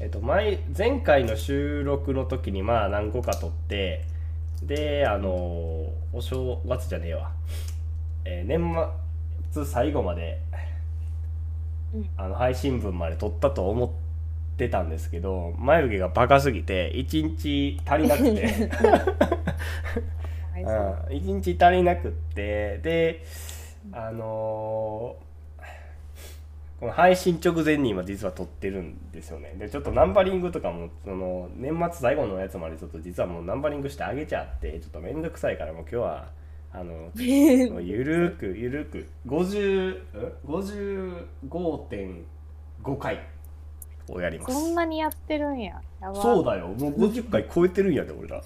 えっと前前回の収録の時にまあ何個か撮ってであのお正月じゃねえわ、えー年末最後まで、うん。あの配信分まで撮ったと思ってたんですけど眉毛がバカすぎて1日足りなくて。はいそううん、1日足りなくってであのーこの配信直前に今実は撮ってるんですよね。でちょっとナンバリングとかもその年末最後のやつまでちょっと実はもうナンバリングしてあげちゃってちょっと面倒くさいからもう今日はあの ゆるーくゆるーく50ん55.5回をやります。そんなにやってるんや。やば。そうだよ。もう50回超えてるんやで俺ら。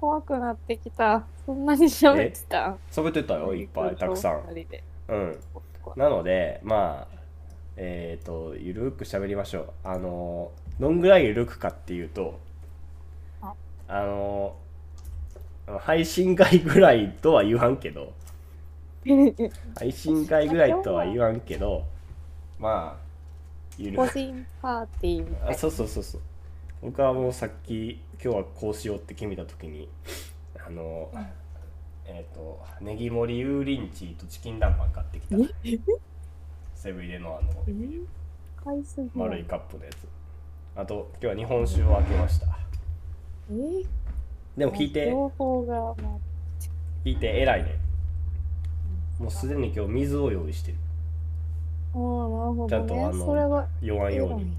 怖くなってきた。そんなに喋ってた。喋ってたよいっぱい。たくさん。うん。なのでまあえっ、とゆるく喋りましょう。あのどんぐらいゆるくかっていうとあ。あの配信会ぐらいとは言わんけど 配信会ぐらいとは言わんけどまあゆる個く人パーティーみたい。あそうそうそうそう。僕はもうさっき今日はこうしようって決めた時にあのえっ、とネギ盛り油淋鶏とチキン南蛮買ってきた セブン入れのあの丸いカップのやつ。あと今日は日本酒を開けました。えでも聞いて。情報が、まあ、聞いて偉いね。もうすでに今日水を用意してる。ああ、なるほちゃどね。んとあのそれが酔わんように。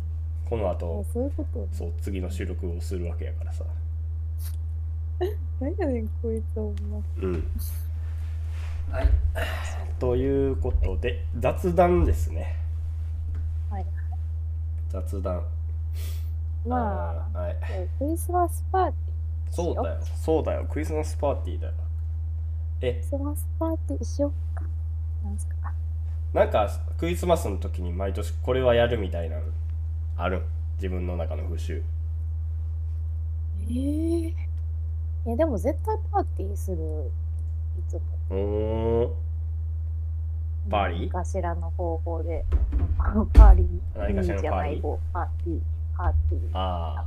このあ後そう次の収録をするわけやからさ。何やねん、こいつほんま。うんはいということで雑談ですねはい。雑談まあ、はいクリスマスパーティー。そうだよそうだよクリスマスパーティーだよえクリスマスパーティーしよっか。なんすか。なんかクリスマスの時に毎年これはやるみたいなのある？ん自分の中の風習ええいや、でも絶対パーティーする。いつも。うー。んパーリー？何かしらの方法で。パーリー。何かしらのじゃない方。パーティー。パーティー。あ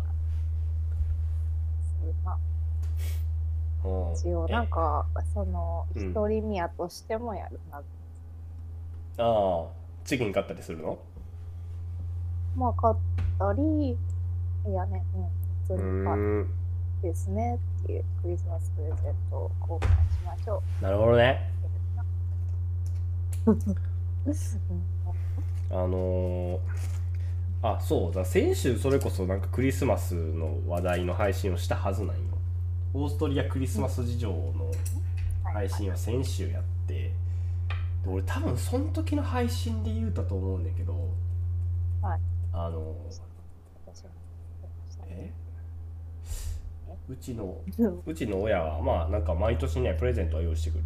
そうまああうん一応、え。なんか、その、うん。一人宮としてもやるな。ああチキン買ったりするの？まあ、買ったり、いやね、うん、う普通にパーーん。ティーですねっていうクリスマスプレゼントを交換しましょなるほどね。あのーあそうだ先週それこそなんかクリスマスの話題の配信をしたはずなんよ。オーストリアクリスマス事情の配信は先週やってで俺多分その時の配信で言うたと思うんだけど、はい。あの私はやりましたねえうちのう。ちの親はまあなんか毎年ねプレゼントを用意してくるっ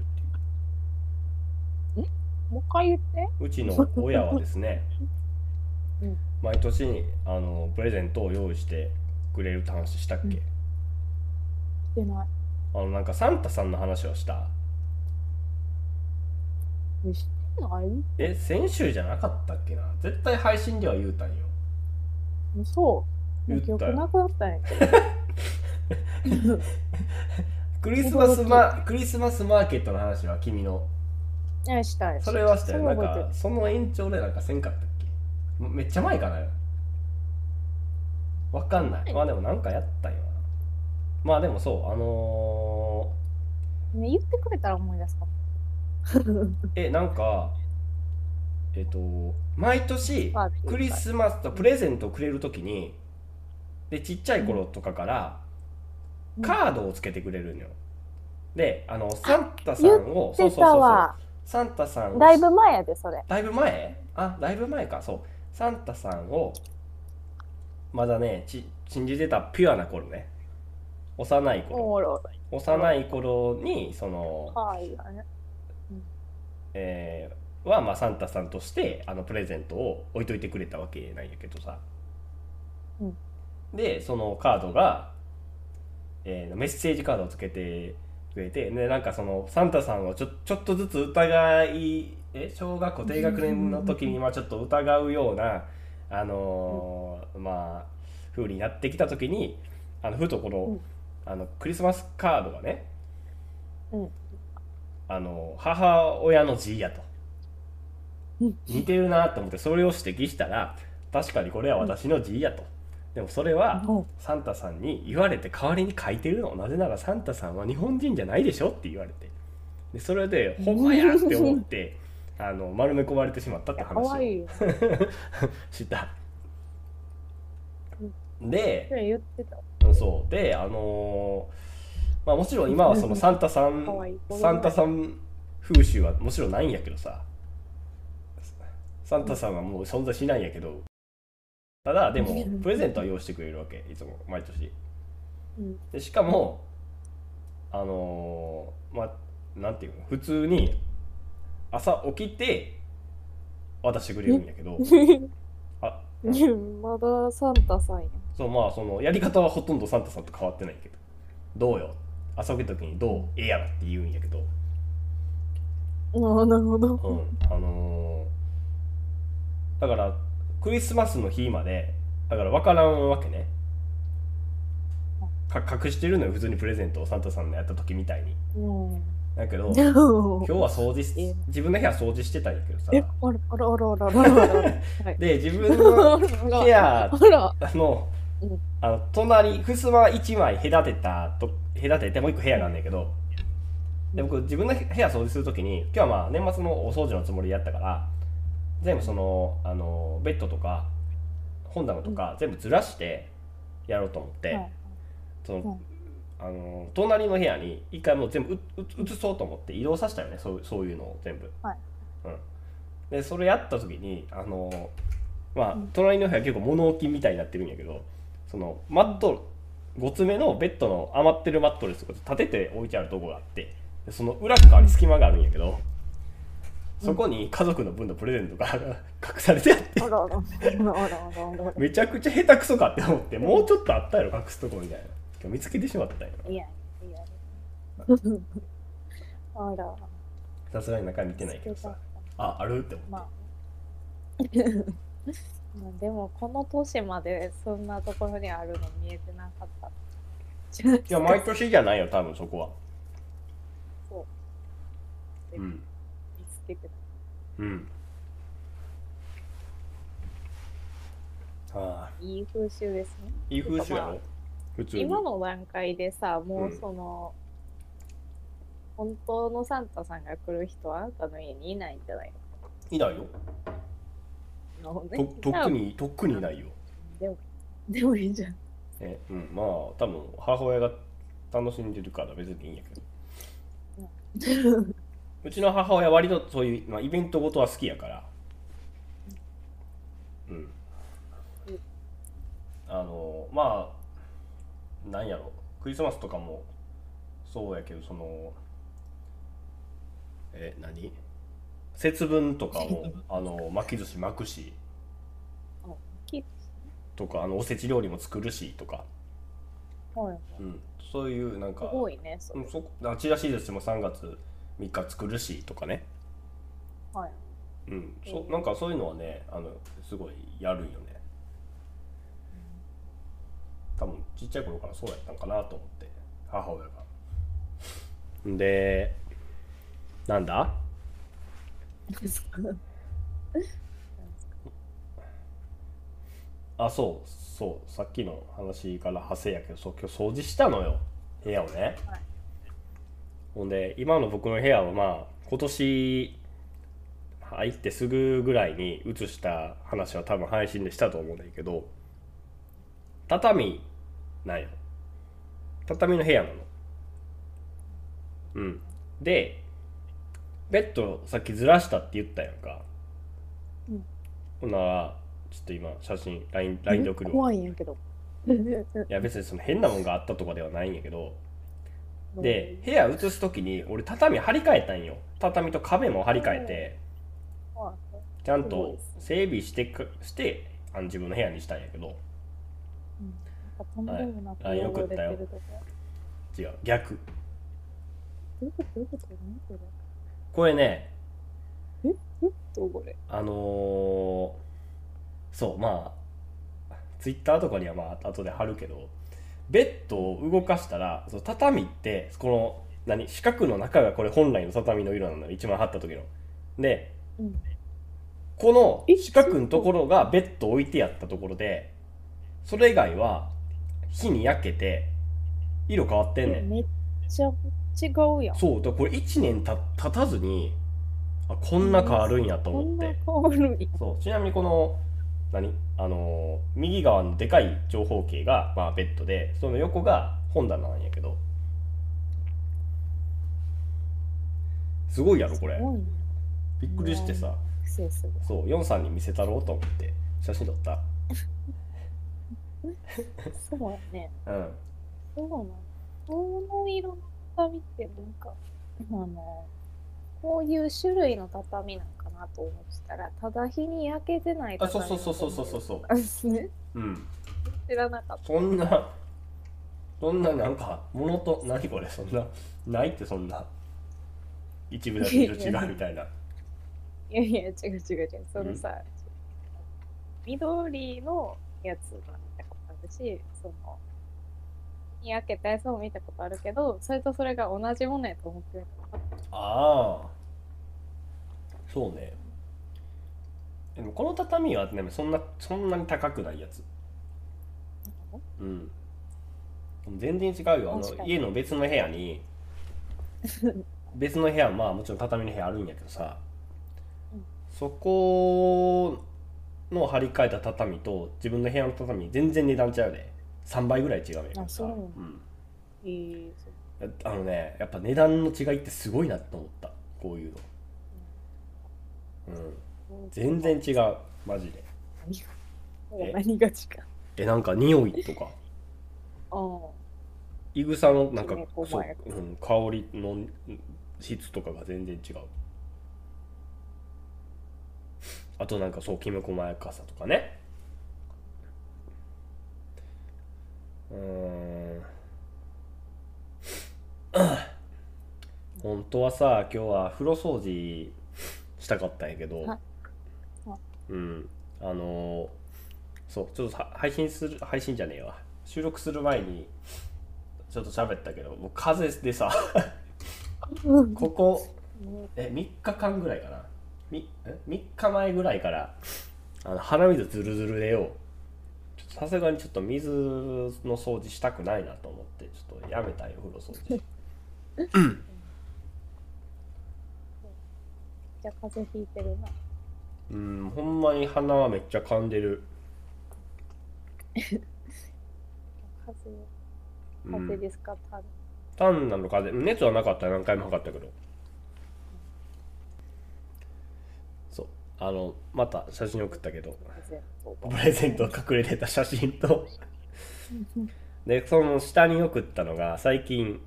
ていう。もう一回言って？うちの親はですね、うん。毎年あのプレゼントを用意してくれるって話したっけ、うんしてない。あのなんかサンタさんの話をした？えしてない？え先週じゃなかったっけな？絶対配信では言うたんよ。嘘。もう記言憶なくなったんやけど。クリスマスマクリスマスマーケットの話は君の。したい。それはしたよ。なんかその延長でなんかせんかったっけ？めっちゃ前かな？わかんない。まあでもなんかやったんよな。まあでもそうあのね、言ってくれたら思い出すかも。ー えなんかえっと毎年クリスマスとプレゼントをくれるときにでちっちゃい頃とかからうんカードをつけてくれるんよ。であのサンタさ言んをってたわ。サンタさんをだいぶ前やで、それ。だいぶ前？あだいぶ前か。そう。サンタさんをまだねち信じてたピュアな頃ね。幼いお頃幼い頃にその。えーは、まあ、サンタさんとしてあのプレゼントを置いといてくれたわけなんやけどさ、うん。でそのカードが、えーメッセージカードをつけてくれてでなんかそのサンタさんをちょちょっとずつ疑いえ小学校低学年の時にまあちょっと疑うようなあのーまあ風になってきた時にあのふとこの,、うん。あのクリスマスカードがねうん。あの母親の字やと。うん。似てるなと思ってそれを指摘したら確かにこれは私の字やと、でもそれはうんサンタさんに言われて代わりに書いてるの。なぜならサンタさんは日本人じゃないでしょって言われて。でそれでほん。まやって思ってあの丸め込まれてしまったってか話を。し た。で言ってた。うんそう。であのーまあもちろん今はそのサンタさんサンタさん風習はもちろんないんやけどさ。サンタさんはもう存在しないんやけどただでもうんプレゼントは用意してくれるわけいつも毎年。うん。でしかもあのーまあなんていうの普通に朝起きて渡してくれるんやけど。あ まだサンタさんやそうまあそのやり方はほとんどサンタさんと変わってないけど。どうよ。朝起きた時にどう？ええやろって言うんやけど。ああなるほど。うん。あのーだからクリスマスの日までだから分からんわけね。か隠してるのよ普通にプレゼントをサンタさんのやった時みたいに。うん。だけど今今日は掃除自分の部屋掃除してたんやけどさ。えあらあらあらあらあらあらあら。はい。で自分の部部屋あのうん。あの隣襖1枚隔てたと隔ててもう一個部屋があんねんけど。で僕自分の部屋掃除するときに今日はまあ年末のお掃除のつもりでやったから全部そのあのベッドとか本棚とか全部ずらしてやろうと思って、はい。そのうん。あの隣の部屋に一回もう全部うう移そうと思って移動させたよねそうそういうのを全部。はい。うん、でそれやった時にあのまあうん。隣の部屋結構物置みたいになってるんやけどそのマット5つ目のベッドの余ってるマットレスとか立てて置いてあるとこがあってでその裏側に隙間があるんやけどそこに家族の分のプレゼントが 隠されてあって。めちゃくちゃ下手くそかって思ってもうちょっとあったやろ隠すとこみたいな。今日見つけてしまったんやいやいや。あら。さすがに中見てないけどさ。ああるって思って、まあ。まあでもこの年までそんなところにあるの見えてなかった。いや毎年じゃないよ多分そこは。そう。うん。見つけてたうん。ああいい風習ですね。いい風習やまあろ？普通に。今の段階でさもううん。その、本当のサンタさんが来る人はあなたの家にいないんじゃないいないよ。のね。ととっくにとっくにいないよ。でもでもいいじゃん。えうんまあ多分母親が楽しんでるから別にいいんやけどうちの母親割とそういう、まあ、イベントごとは好きやから。うん。あのまあなんやろ。クリスマスとかもそうやけどそのえ何？節分とかもあの巻き寿司巻くし。きとかあのおせち料理も作るしとか、はいうん、そういうなんすかごいねそれ。うんそあちらし寿司も3月3日作るしとかね。はい。うん、そなんかそういうのはねあのすごいやるんよね。多分ちっちゃい頃からそうやったんかなと思って母親が。でなんだ？あそうそう。さっきの話から派生やけどそう今日掃除したのよ。部屋をね、はいほんで今の僕の部屋はまあ今年入ってすぐぐらいに移した話は多分配信でしたと思うんだけど畳なんよ。畳の部屋なの。うん。でベッドさっきずらしたって言ったやんか、うん。ほんならちょっと今写真 LINE, で送るわ。怖いんやけど。いや別にその変なもんがあったとかではないんやけどで部屋移す時に俺畳張り替えたんよ。畳と壁も張り替えて。はい。ちゃんと整備してくしてあの自分の部屋にしたんやけど。うん。なんかってたよ。違う。逆。これ？ねあのーそうまあツイッターとかにはまあ後で貼るけどベッドを動かしたらその畳ってこの何四角の中がこれ本来の畳の色なの一番貼った時の。でうん。このえ四角のところがベッド置いてやったところでそれ以外は火に焼けて色変わってんねん。めっちゃ違うやん。そうだからこれ1年た経たずにあこんな変わるんやと思って。な変わるんや。そうちなみにこの何？あのー右側のでかい長方形が、まあ、ベッドでその横が本棚なんやけど。すごいやろこれ。ね。びっくりしてさ。そうヨンさんに見せたろうと思って写真撮った。そうやね。うん。そうな。の。この色の畳ってなんか、あの、こういう種類の畳なんかなと思ってたら、ただ日に焼けてないあそう畳そうそうそうそうそう。そう。うん。知らなかった。そんなそんななんかものと何これそんな。ないってそんな。一部だけ色違うみたいな。いやいや、違う違う違う。そのさ、緑のやつが見たことあるし、その、に焼けたやつも見たことあるけど、それとそれが同じものやと思ってるああそうね。でもこの畳はねそんなそんなに高くないやつ。うん。全然違うよ。あ確かに。の家の別の部屋に別の部屋まあもちろん畳の部屋あるんやけどさ、うんそこの張り替えた畳と自分の部屋の畳全然値段違うで。3倍ぐらい違うんやけどさあそうんえーそう。あのねやっぱ値段の違いってすごいなと思った。こういうのうん。全然違う。マジで。何が？何が違う？えなんか匂いとか。あいぐさのなんかそううん、香りのうん質とかが全然違う。あとなんかそうきめ細やかさとかね。うーん。本当はさ今日は風呂掃除したかったんやけど。ああうん。あのーそうちょっとは配信する配信じゃねえわ。収録する前にちょっと喋ったけどもう風邪でさうん。ここねえ3日間ぐらいかな。みえ3日前ぐらいからあの鼻水ズルズルでよ。ちょっとさすがにちょっと水の掃除したくないなと思ってちょっとやめたよ風呂掃除 じゃあ風邪ひいてるな。うんほんまに鼻はめっちゃ噛んでる、風うん。風邪ですか、た単なる風邪。熱はなかった。何回も測ったけど。そう。あのまた写真送ったけど。プレゼント。隠れてた写真と。でその下に送ったのが最近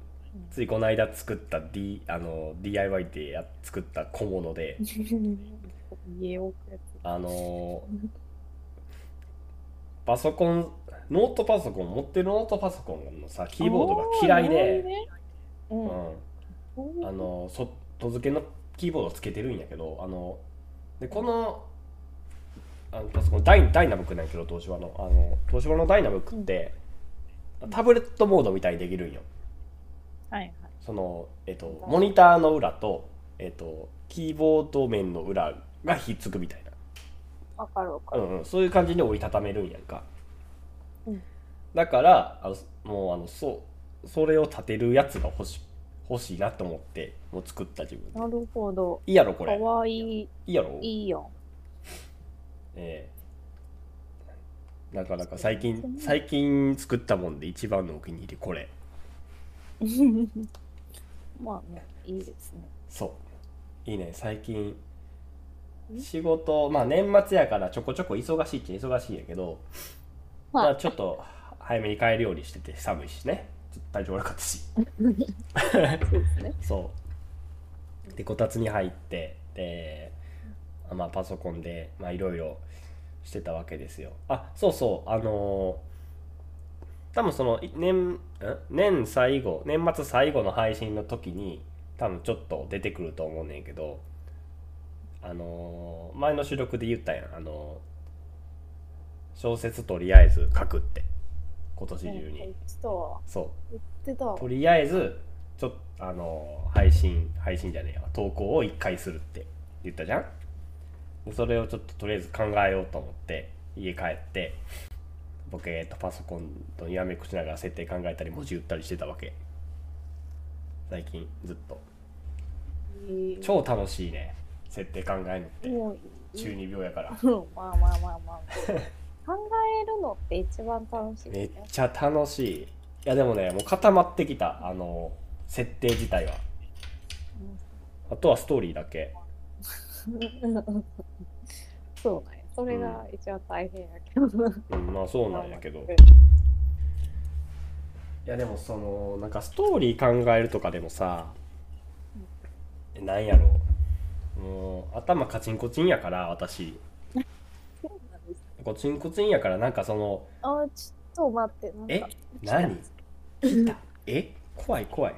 ついこの間作った D あの DIY でや作った小物で。あのパソコンノートパソコン持ってるノートパソコンのさキーボードが嫌いで、ねうんうん、あの外付けのキーボードをつけてるんやけどあのでこのあのパソコンダイダイナブックなんやけど東芝の。あの東芝のダイナブックって、タブレットモードみたいにできるんよはいはい。その、えっと、モニターの裏と、えっと、キーボード面の裏がひっつくみたいわかるわかな、うる。んうん、そういう感じで折りたためるんやんか、うんだからあのもうあのそうそれを立てるやつが欲し欲しいなと思ってもう作った自分でなるほど。いいやろこかれわいい。いいやろ？いいやん。ええなかなか最近最近作ったもんで一番のお気に入りこれ まあね、いいですね。そう。いいね。最近ん仕事まあ年末やからちょこちょこ忙しいっちゃ忙しいんやけど、まあ、ちょっと早めに帰るようにしてて寒いしね。ちょっと体調悪かったし。そうですね。そう。でこたつに入ってで、まあ、パソコンでまあいろいろしてたわけですよ。あそうそう。あのー多分そのい年ん年最後年末最後の配信の時に多分ちょっと出てくると思うねんけどあのー前の収録で言ったやん。あのー小説とりあえず書くって。今年中に。そ言ってた。とりあえずちょっとあの配信配信じゃねえや投稿を1回するって言ったじゃん。でそれをちょっととりあえず考えようと思って家帰ってボケーっとパソコンとにらめっこしながら設定考えたり文字打ったりしてたわけ。最近ずっと。超楽しいね。設定考えるのって。中二病やから。う んまあまあまあまあ。考えるのって一番楽しいめっちゃ楽しい。いやでもねもう固まってきた。あの設定自体は。あとはストーリーだけ。う んそうねそれが一番大変やけど。うんまあそうなんやけど。いやでもそのなんかストーリー考えるとかでもさえなんやろ。もう頭カチンコチンやから私。コチンコチンやからなんかそのあちょっと待ってなんか。え？何？来た。え？怖い怖い。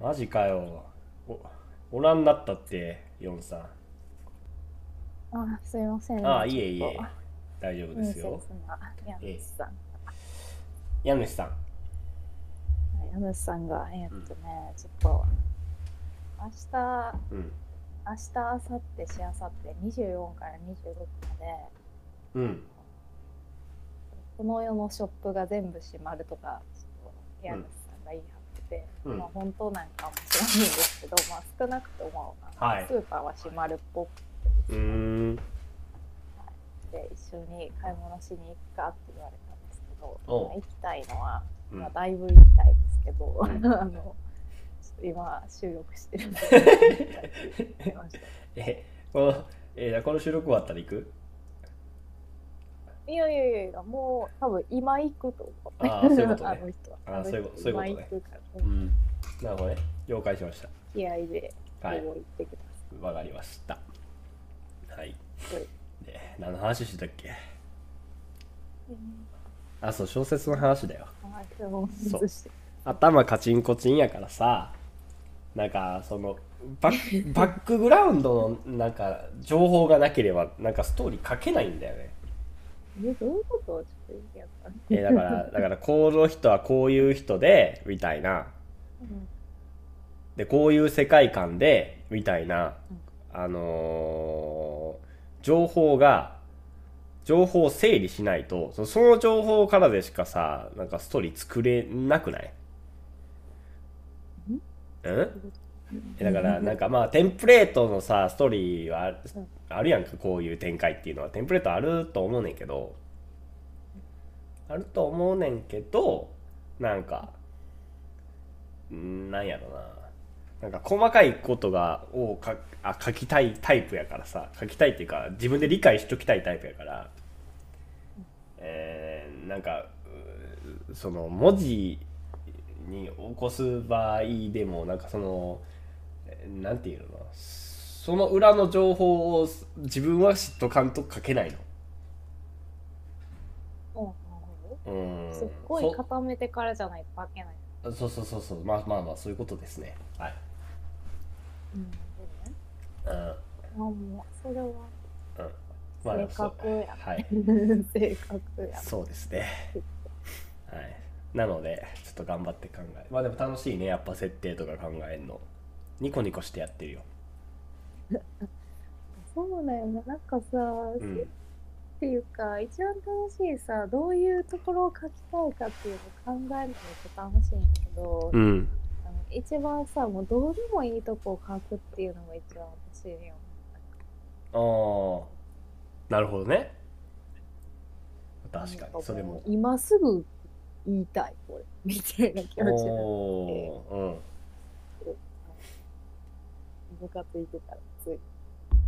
マジかよ。おおらんなったってヨンさん。あすいません。ねああいえいえ。大丈夫で親すよ家主さん。家主さん。家主さんがえーっとね、ちょっと明日うん。明日明後日しあさって24から26までうん。この世のショップが全部閉まるとかちょっと家主さんが言い張ってて、うん。まあ本当なんかも知らないんですけど、まあ、少なくとも、はい。スーパーは閉まるっぽくうーん。て一緒に買い物しに行くかって言われたんですけど、行きたいのは、うん。まあ、だいぶ行きたいですけど、ん。あの今収録してるんで えこのえーこの収録終わったら行く？いやいやいやもう多分今行くと思う。あー そういうことね。ああそういうことそういうことねうん。なるほどね。了解しまし気合ではい。行ってくださたわかりました。はい。い、で何の話してたっけ？うん。あそう小説の話だよ。そう。頭カチンコチンやからさ。なんかそのバッ バックグラウンドのなんか情報がなければなんかストーリー書けないんだよねえどういうこと？ちょっと意味わかんない。えーだからだからこの人はこういう人でみたいな。うんでこういう世界観でみたいな。あのー情報が情報を整理しないとそその情報からでしかさなんかストーリー作れなくない？うん？えだからなんかまあテンプレートのさストーリーはあるやんかこういう展開っていうのは。テンプレートあると思うねんけど。あると思うねんけどなんかんなんやろな。なんか細かいことがをかあ書きたいタイプやからさ。書きたいっていうか自分で理解しときたいタイプやから、えーなんかうその文字に起こす場合でもなんかそのえーなんていうの？その裏の情報を自分は知っとかんと書けないうんなるほのうん。どすっごい固めてからじゃないと書けない。そそうそうそうそう。まあまあまあそういうことですね。はい、うんでね。うん。あもうそれは。うん。まあ性格やそう。はい。性格や。そうですね。はい。なのでちょっと頑張って考えまあでも楽しいね。やっぱ設定とか考えるのニコニコしてやってるよ。そうだよね。なんかさ、うん。っていうか一番楽しいさどういうところを書きたいかっていうのを考えるのめっ楽しいんだけど、ん。あの一番さもうどうでもいいとこを書くっていうのが一番私にはああなるほどね。確かにそれも。今すぐ言いたいこれ。みたいな気持ちになってムカついてたらつい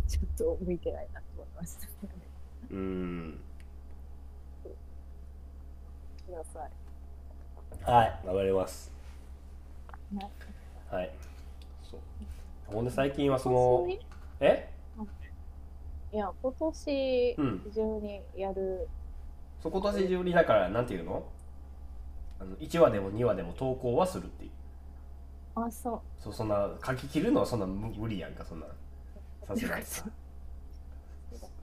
ちょっと向いてないなと思いましたうん。ください。はい。頑張りますねはい。そう。ほんで最近はそのえ？いや今年うん。中にやる、そう今年中にだからなんていうの？あの1話でも2話でも投稿はするっていうあそう。そうそんな書き切るのはそんな無無理やんかそんな。さすがに。さ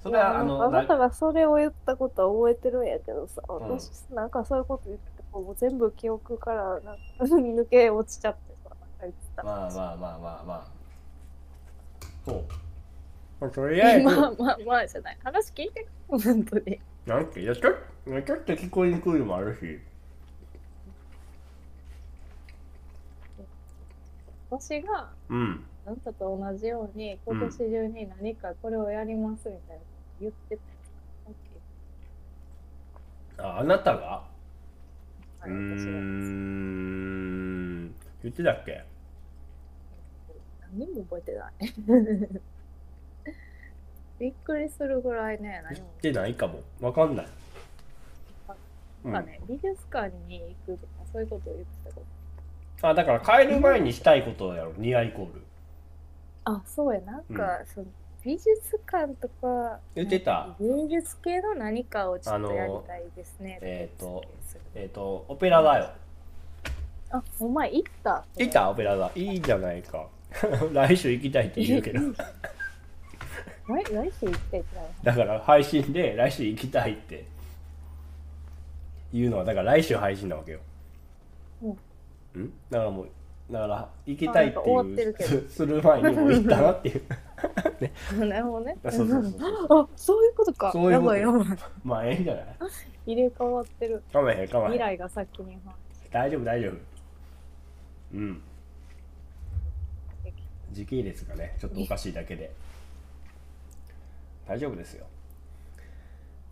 それはあのあなたがそれを言ったことは覚えてるんやけどさ、ん。私なんかそういうこと言ってもう全部記憶からなんか抜け落ちちゃってさ、ってた。まあまあまあまあまあ。そう。まあとりあえず。まあまあまあじゃない。話聞いて本当に。なんていやちょっとちょっと聞こえにくいのもあるし私がうん。あなたと同じように今年中に何かこれをやりますみたいな言ってた。やああなたが？はい私がん。言ってたっけ？何も覚えてない。びっくりするぐらいね、何言っも。てないかも。わかんない、うんなんかね、美術館に行くとかそういうことを言ってたこと。あだから帰る前にしたいことやろ。ニアイコール。あ、そうや、な。ん。か、その美術館とか、言ってた。芸術系の何かをちょっとやりたいですね。えっ、とするえっ、とオペラだよ。あ、お前行った？いた？オペラだ。いいじゃないか。来週行きたいって言うけど。来来週行ってってだから配信で来週行きたいって言うのはだから来週配信なわけよ。うん？んだからもうだから行きたいっていうす する前にもう行ったなっていう。なるほどね。そうそうそうそう。あ、そういうことか。そういうこと。やばいやばい。まあええんじゃない？入れ替わってる。かまへんかまへん。未来が先に反大丈夫大丈夫。うん。映時系列がねちょっとおかしいだけで。大丈夫ですよ。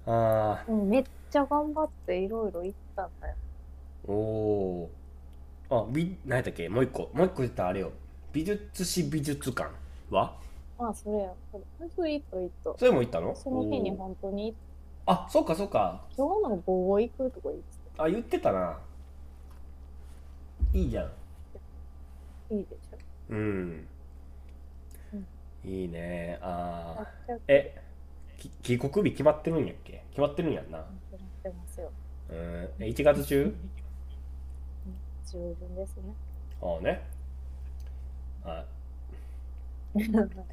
あうん、めっちゃ頑張っていろいろ行ったんだよ。ーおーあび何やったっけ？もう一個。もう一個言ったらあれよ。美術史美術館は？まあ、それや。それそれいいといいと。それも行ったの？その日に本当に、あそうかそうか。今日の午後行くとか言ってあ言ってたな。いいじゃん。た。いいでしょ。うん、いいね。あやっーちゃう。えき帰国日決まってるんやっけ？決まってるんやんな。決まってますよ。うん。え1月中？十分ですね。ああね。あ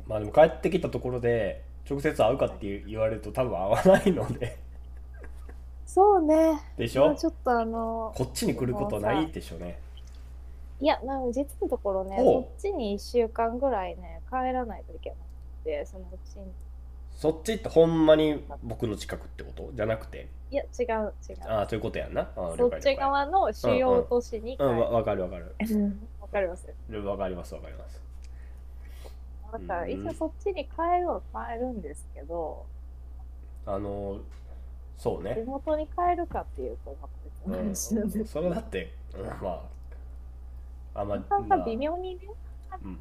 まあでも帰ってきたところで直接会うかって言われると多分会わないので。そうね。でしょ？まあちょっとあの、こっちに来ることないでしょうね。いや、なんか実のところね、おそっちに1週間ぐらいね、帰らないといけなくて、そのうちに。そっちってほんまに僕の近くってこと？じゃなくて？いや、違う、違う。ああそういうことやんな？ああそっち側の主要都市に帰る。うんわわかるわかる。わかりますわかりますわかります。だから一応そっちに帰るは帰るんですけど、あのそう地ね、元に帰るかっていうとまたうん、別の話なんですそれだって、うん、まああんまなかなか微妙にね、うん、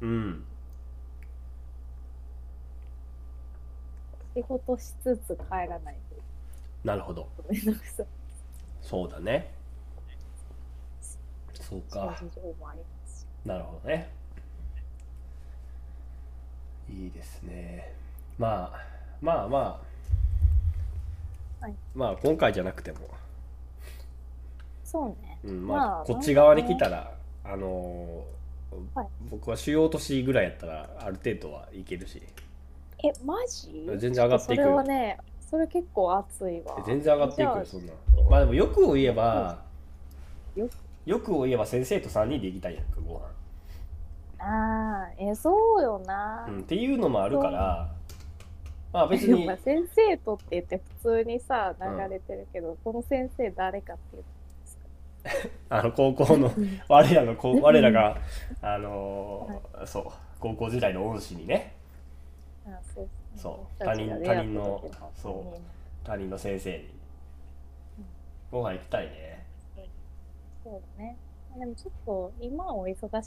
うん、仕事しつつ帰らないと。なるほど。めんどくさい。そうだね。そうか。なるほどね。いいですね。まあまあまあ、はい。まあ今回じゃなくても、そうね。うんまあまあこっち側に来たらあのーはい。僕は主要都市ぐらいやったらある程度はいけるしえ、マジ？全然上がっていくそれはね、それ結構熱いわ。全然上がっていくよそんな。まあでも欲を言えばよ欲を言えば先生と3人で行きたいやんかご飯。ああ、え、そうよな。うん、っていうのもあるからまあ別にまあ先生とって言って普通にさ流れてるけど、この先生誰かっていう。あの高校の我らの我らがあのーそう高校時代の恩師にねあそうそう。私たちが出会った時のそう。担任の先生に。ご飯行きたいね。そうだね。でもちょっと今はお忙しいんかも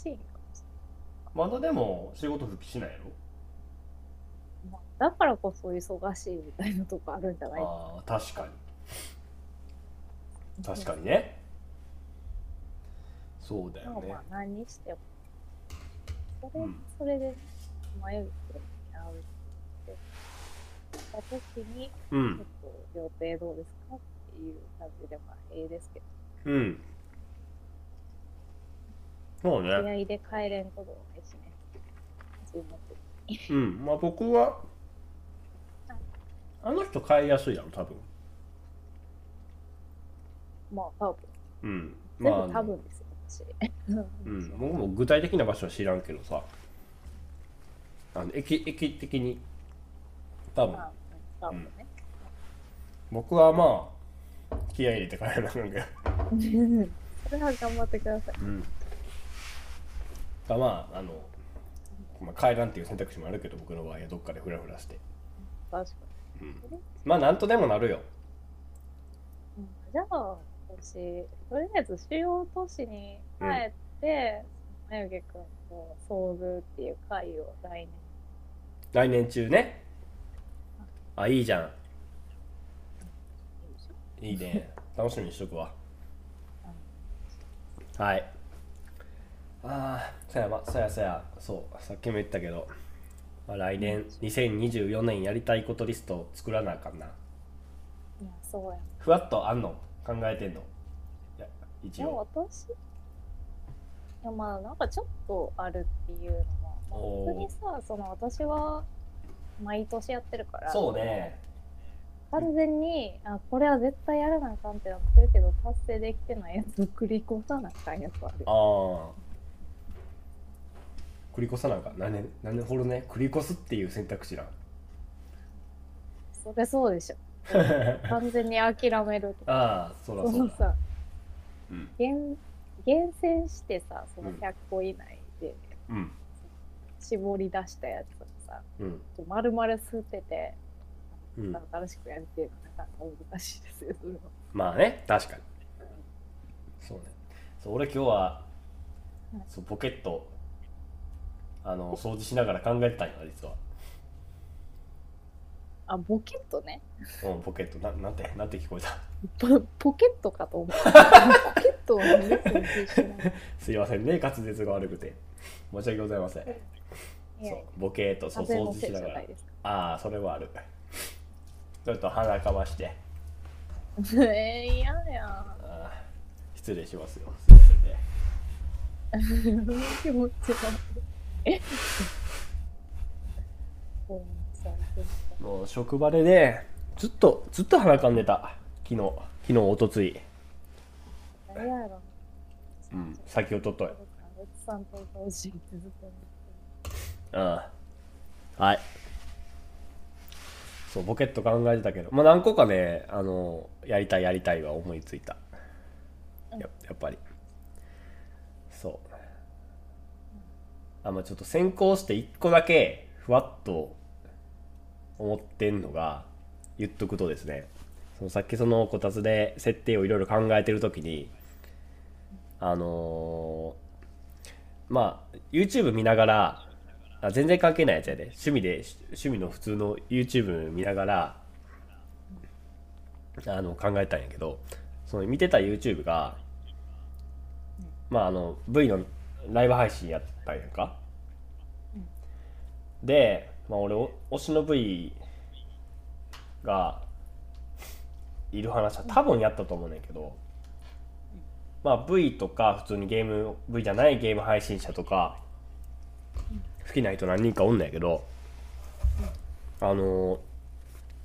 しれまだでも仕事復帰しないやろ。だからこそ忙しいみたいなとこあるんじゃない？ああ確かに。確かにね。そうだよね。まあまあ何にしても。それ、うん。それで、眉毛に会うって言った時に、ちょっうんと予定どうですかっていう感じで、まあ、ええですけど、うん。そう気ね合で帰れんこともないしね。うん。まあ僕はあの人買いやすいやろ多分。まあ多分。うん。全まあ部多分ですよ私。うん、僕も具体的な場所は知らんけどさ。あの駅駅的に。多分まあ多分ね、僕はまあ気合い入れて帰らなあか。ん。けどそれは頑張ってください。うん。がまああの、まあ、帰らんっていう選択肢もあるけど僕の場合はどっかでフラフラして。確かうん。まあなんとでもなるよ。に、うん。じゃあ私とりあえず主要都市に帰って、眉毛くんと遭遇っていう会を来年。来年中ねあいいじゃん。いいね。楽しみにしとくわ。はい。ああそやまそやそや。そうさっきも言ったけど、まあ、来年2024年やりたいことリストを作らなあかんな。いやそうや。ふわっとあんの？考えてんの？いや一でも応私？いやまあなんかちょっとあるっていうのは、まあ、おー。逆にさその私は毎年やってるから。そうね。完全にあこれは絶対やらなあかんってなってるけど達成できてないやつを繰り越さなあかんやつある。ああ繰り越さなんか何年何年ほどね？繰り越すっていう選択肢なんそれそうでしょ。完全に諦めるとか。ああそらそそうだ。のさうん。厳厳選してさそのうん。100個以内でうん。絞り出したやつ。をさうん。丸々吸ってて、うん。新しくやるっていうのはなか難しいですよそれは。まあね確かに。そうね。そう俺今日ははい。そうポケットあの掃除しながら考えてたんよ実は。あボケットね？うんポケット。ななんてなんて聞こえた？ポポケットかと思った。ポケットを何で掃除しない。すいませんね滑舌が悪くて。申し訳ございませんそう。ボケーっとそう掃除しながら。ああそれはある。ちょっと鼻かまして。えー、嫌や。あー失礼しますよ。すいませんね。気持ち悪い。もう職場でねずっとずっと鼻かんでた。昨日昨日おとつい。何やろ。うん先おとというん。はい。そうボケット考えてたけど。まあ何個かねあのやりたいやりたいは思いついた。ややっぱり。そう。あまあちょっと先行して1個だけふわっと思ってんのが言っとくとですね。そのさっきそのこたつで設定をいろいろ考えてる時にあのーまあ YouTube 見ながらあ全然関係ないやつやで。趣味で趣味の普通の YouTube 見ながらあの考えたんやけどその見てた YouTube がまああの V のライブ配信やったんやんか、で、まあ、俺お推しの V がいる話は多分やったと思うねんけど、まあ V とか普通にゲーム V じゃないゲーム配信者とか好きな人何人かおんねんけどあの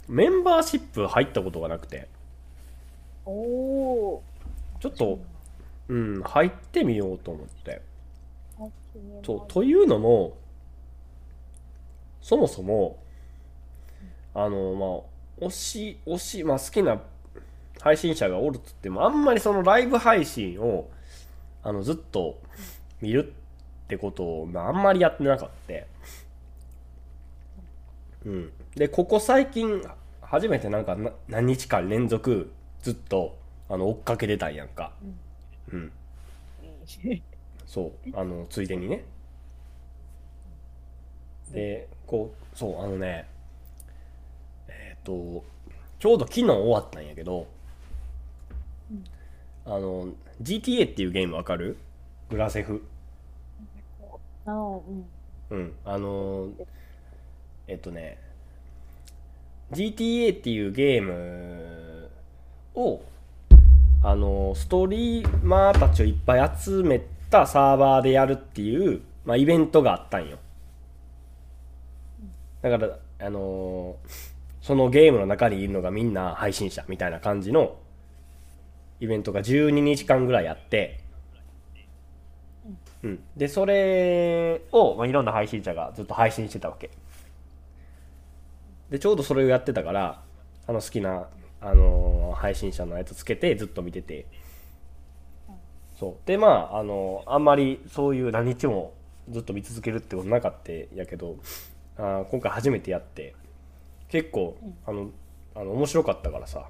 メンバーシップ入ったことがなくて。おおちょっとうん入ってみようと思って。そうというのもそもそもあのまあ推し推し、まあ、好きな配信者がおるっつってもあんまりそのライブ配信をあのずっと見るってことを、まあ、あんまりやってなかった。うん、でここ最近初めてなんかな何日間連続ずっとあの追っかけてたんやんか。うん、そう。あのついでにね。でこうそうあのねえっ、とちょうど昨日終わったんやけど、うん。あの GTA っていうゲームわかる？グラセフうん。あのえっとね GTA っていうゲームをあのストリーマーたちをいっぱい集めたサーバーでやるっていう、まあ、イベントがあったんよ。だからあのそのゲームの中にいるのがみんな配信者みたいな感じのイベントが12日間ぐらいあって、うん、でそれを、まあ、いろんな配信者がずっと配信してたわけ。でちょうどそれをやってたからあの好きな、あのー配信者のやつつけてずっと見てて。そう。でまあ、あのあんまりそういう何日もずっと見続けるってことなかったやけどあー今回初めてやって。結構、あのあの面白かったからさ、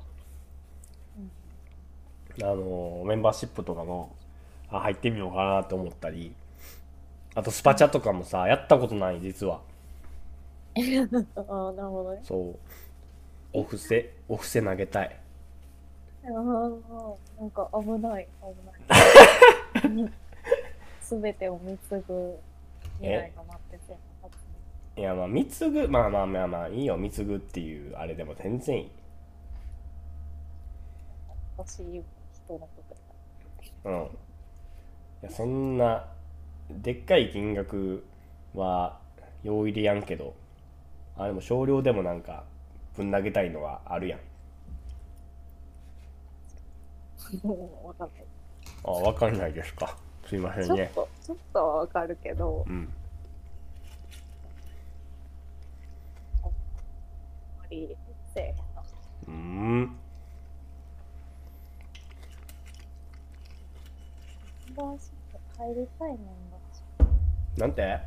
あのメンバーシップとかもあ入ってみようかなと思ったり。あとスパチャとかもさやったことない実は。ああ、なるほどね。そう。お布施お布施投げたい。ああ、なんか危ない、危ない。すべてを貢ぐ未来が待ってて、いやまあ貢ぐまあまあまあまあいいよ。貢ぐっていうあれでも全然いい。欲しい人のことうんいやそんなでっかい金額は用意でやんけどあでも少量でもなんかぶん投げたいのはあるやん。もうわかんない。あわかんないですか。すいませんね。ちょっと、ちょっとはわかるけど、うん。あんまりせえへんな。うーんンバーシップ入りたいメンバーシッなんて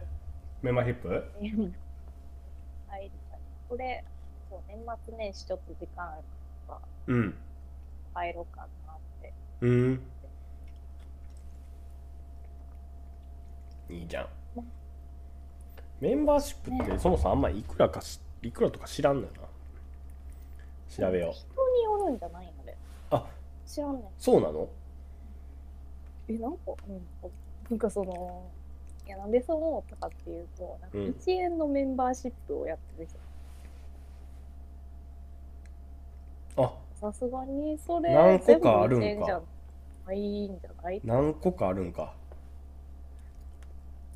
メンバーシッププ入りたい。これ、そう年末年始ちょっと時間あるからうん入ろうかなって。うん。いいじゃん。メンバーシップってそもそもあんまりいくらかしいくらとか知らんのよな。調べよう。人によるんじゃないの？で。あ知らんねん。そうなの？え、なんか、うん、なんかその、いや、なんでそう思ったかっていうと、なんかうん。1円のメンバーシップをやってる人、あ。さすがにそれ、何個かあるんか。全部1円じゃないんじゃない？何個かあるんか。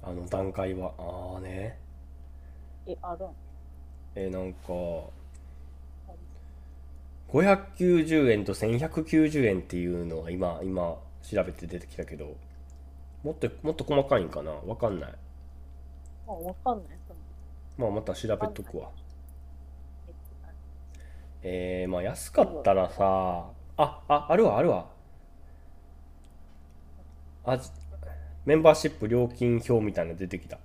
あの段階は。ああね。え、あるん？えーなんか590円と1190円っていうのは今今調べて出てきたけどもっともっと細かいんかな？わかんないまあ、わかんない。まあまた調べとくわええー、まあ安かったらさあああるわあるわあじメンバーシップ料金表みたいなの出てきた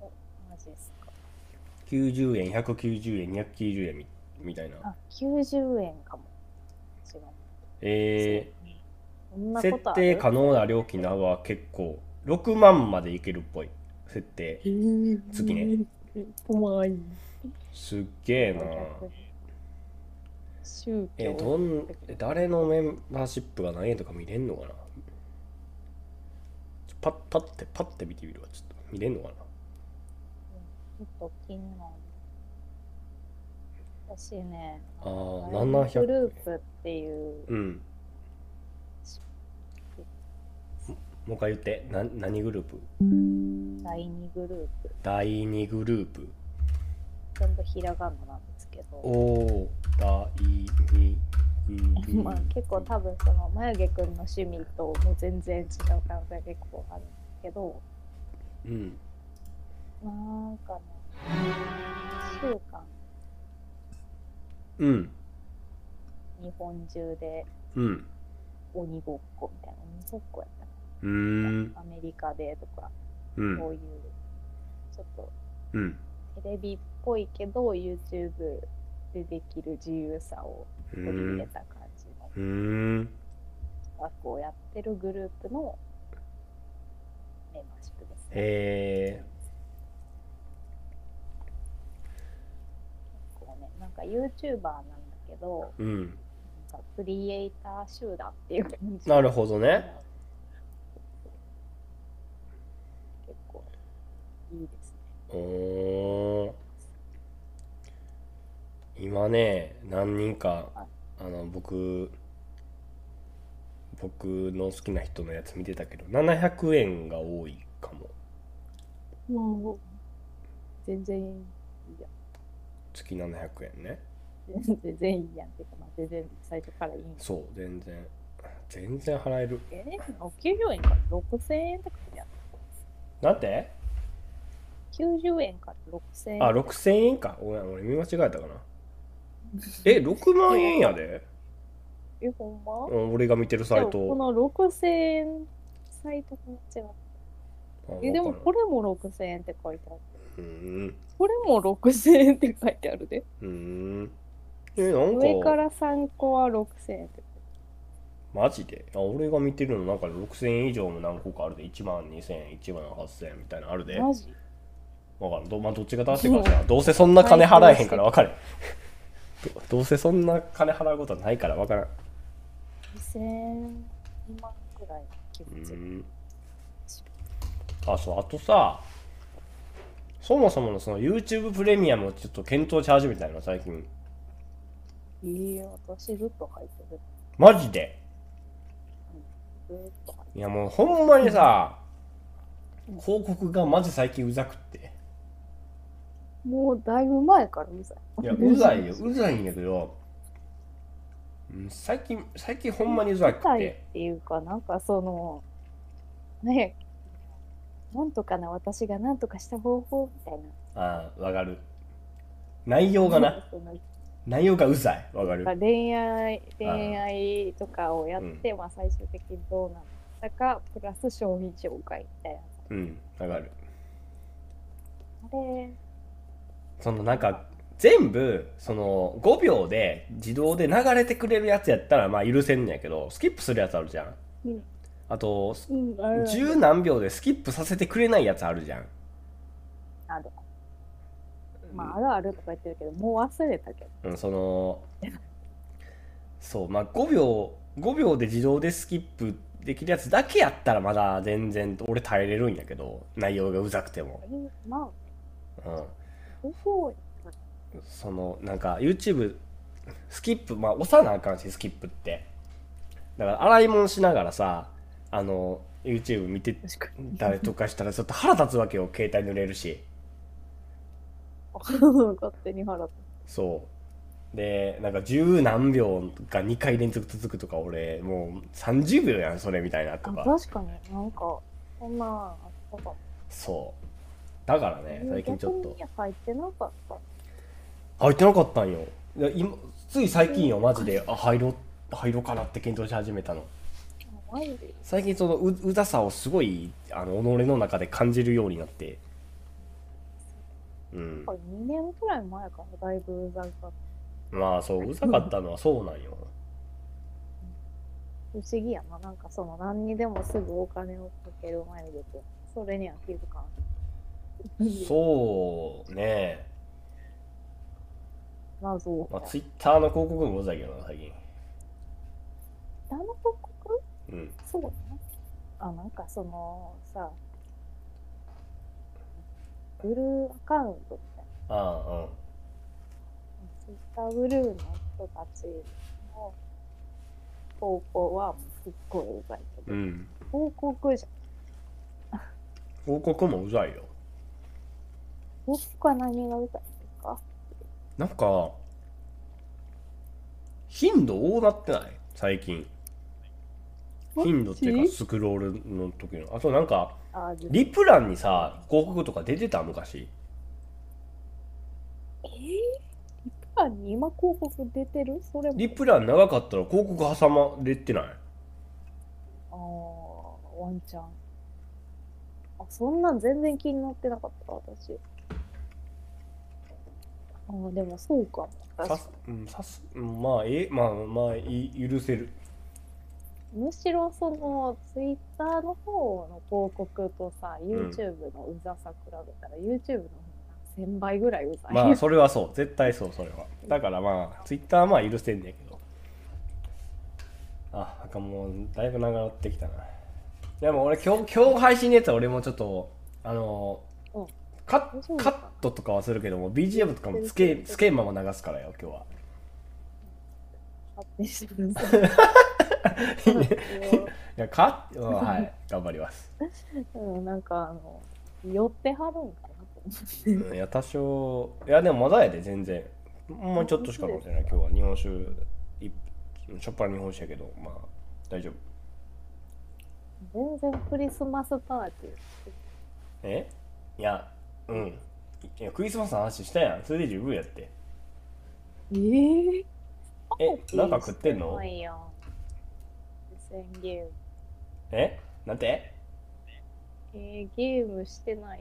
おマジっすか。90円190円290円みみたいなあ、90円かも。違う。えー、設定可能な料金の幅は結構6万までいけるっぽい。設定。月ね。怖い。すっげえな。宗教。えどんえ誰のメンバーシップが何円とか見れんのかな？パッパッてパッて見てみるわ。ちょっと見れんのかな？ちょっと気になる。私ね、あー第二700グループっていう、うんもう一回言って。な何グループ？第2グループ、第2グループ。全部ひらがななんですけど、おー第2グループ。まあ結構多分その眉毛くんの趣味ともう全然違う可能性が結構あるんですけど、うん。なんかね、1週間。うん。日本中でうん。鬼ごっこみたいな、鬼ごっこやったアメリカでとか、うん。こういう、ちょっとうん。テレビっぽいけど YouTube でできる自由さをう取り入れんた感じの学校をやってるグループのメンバーシップですね。へえ結構ね、なんか YouTuber なんだけど、うん。なんかクリエイター集団っていう感じ。なるほどね結構いいですね。おー。今ね何人かあの僕僕の好きな人のやつ見てたけど700円が多いかも。もう全然いや。月700円ね。全然いいやんってか、まあ、全然最初からいいんそう全然。全然払える。えー、90円から6000円って書いてあるなんて？90円から6000円。あ6000円か。おや俺見間違えたかな。え6万円やで。えほんま？うん俺が見てるサイト。この6000円サイトが違うあえでもこれも6000円って書いてある。これも6000円って書いてあるで。うん。えなんか。上から3個は6000円って。マジで？あ俺が見てるの中で6000円以上も何個かあるで。1万2000円1万8000円みたいなのあるで。マジ？わからんど,、まあ、どっちが正しいかさどうせそんな金払えへんから分かれどどうせそんな金払うことはないから分からん。2000万くらい気うん。あそうあとさそもそものその YouTube プレミアムをちょっと検討し始めたの最近。いいよ私ずっと入ってる。マジで？いやもうほんまにさ広告がマジ最近うざくって。るもうだいぶ前からうざい。いやうざいよ。うざいんやけどうん最近最近ほんまにうざくうざいてっていうかなんかそのねなんとかな私がなんとかした方法みたいな。ああわかる。内容がな。内容がうざい。わかる。恋愛恋愛とかをやって、まあ、最終的にどうなったかプラス商品紹介みたいな。うんわかる。あれそのなんか全部その5秒で自動で流れてくれるやつやったらまあ許せんねやけどスキップするやつあるじゃん。うんあとうん何秒でスキップさせてくれないやつあるじゃん。ある。まああるあるとか言ってるけどもう忘れたけど。うん、そのそうまあ5秒5秒で自動でスキップできるやつだけやったらまだ全然俺耐えれるんやけど内容がうざくても、まあ。うん、そのなんか YouTube スキップまあ押さなあかんしスキップって。だから洗い物しながらさあの YouTube 見てたりとかしたらちょっと腹立つわけよ携帯濡れるし。勝手に払ってそう。でなんか十何秒が2回連続続くとか俺もう30秒やんそれみたいなとあか確かに。なんかそんなあったか。もそうだからね最近ちょっと。入ってなかった。入ってなかったんよ。今つい最近よマジで。あ入ろう入ろうかなって検討し始めたの。最近そのううざさをすごいあの己の中で感じるようになって。うん。2年くらい前からだいぶうざかった。まあそううざかったのは そうなんよ。不思議やな。なんかその何にでもすぐお金をかける前でてそれには気づかんそうね。謎。まあ、ツイッターの広告もうざいけどな最近。あの広告？うん。そうだなあなんかそのさブルーアカウントみたいな。ああツイッターブルーの人たちの投稿はもうすっごいうざいけど、うんうん。広告じゃん。広告もうざいよ僕は何がうざいんですか？なんか頻度多なってない？最近。頻度っていうかスクロールの時の。あとなんかリプランにさ広告とか出てた昔。えー、リプランに今広告出てる？それも。リプラン長かったら広告挟まれてない？あーワンチャン。あそんなん全然気になってなかった私あーでもそうかも。確かさすうんさすうんまあえまあまあい許せる。むしろそのツイッターの方の広告とさ YouTube のうざさ比べたら、YouTube の方が1000倍ぐらいうざい、まあそれはそう。絶対そうそれは。だからまあツイッターはまあ許せんねんけど。あなんかもうだいぶ長なってきたな。でも俺今日今日配信のやつは俺もちょっとあのうん。カそうかカットとかはするけども BGM とかもつけつけんまま流すからよ今日は。い いやか、うんはい頑張ります。うん、なんかあの寄ってはるんかなとうんいや多少いやでもまだやで全然。もうちょっとしか飲んでない今日は日本酒いしょっぱな日本酒やけどまあ大丈夫。全然クリスマスパーティー。え？いやうんいやクリスマスの話したやん。それで十分やって。えー、えなんか食ってんの？え？なんて？えー、ゲームしてない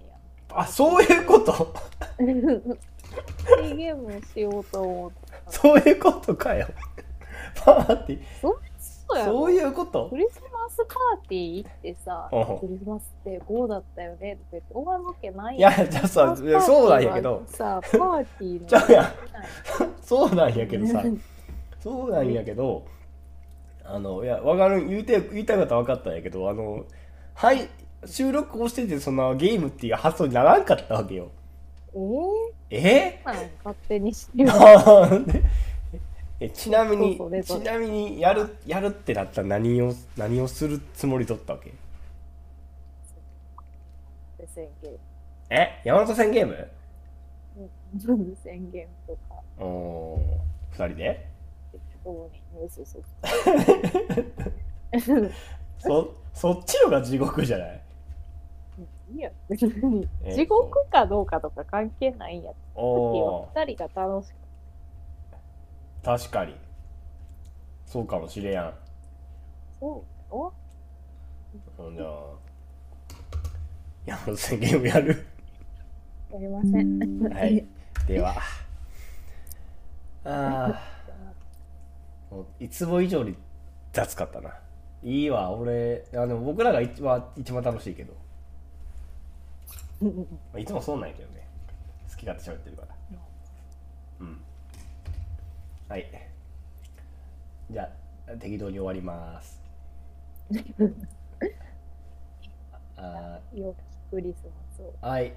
あそういうこと？ゲームしようと思った。そういうことかよ。パーティーそういうこと？クリスマスパーティー行ってさ、う。んクリスマスって5だったよねって終わるわけないいやじゃあさそうなんやけど。さ、パーティーの ちゃうやそうなんやけどさ。そうなんやけどあのいやわかる。言いたい言いたいことは分かったんやけどあのはい収録をしててそのゲームっていう発想にならんかったわけよ。えー、え？なん勝手にしてる えちなみにそうそうちなみにやるやるってなったら何を何をするつもりとったわけ？宣言え山手線ゲーム？うん宣言とか。おー二人で？そうに？そうそうそ そっちのが地獄じゃない？いや別に。え地獄かどうかとか関係ないんや。おー。二人が楽しく確かに。そうかもしれやん。そう。お？ほんじゃあ。山手線ゲームやる？やりません。はい。では。ああもういつも以上に雑かったな。いいわ俺あでも僕らが一番一番楽しいけど、まあ、いつもそうなんやけどね。好き勝手喋ってるからうんはい。じゃあ適当に終わります。あ良きクリスマスをーはい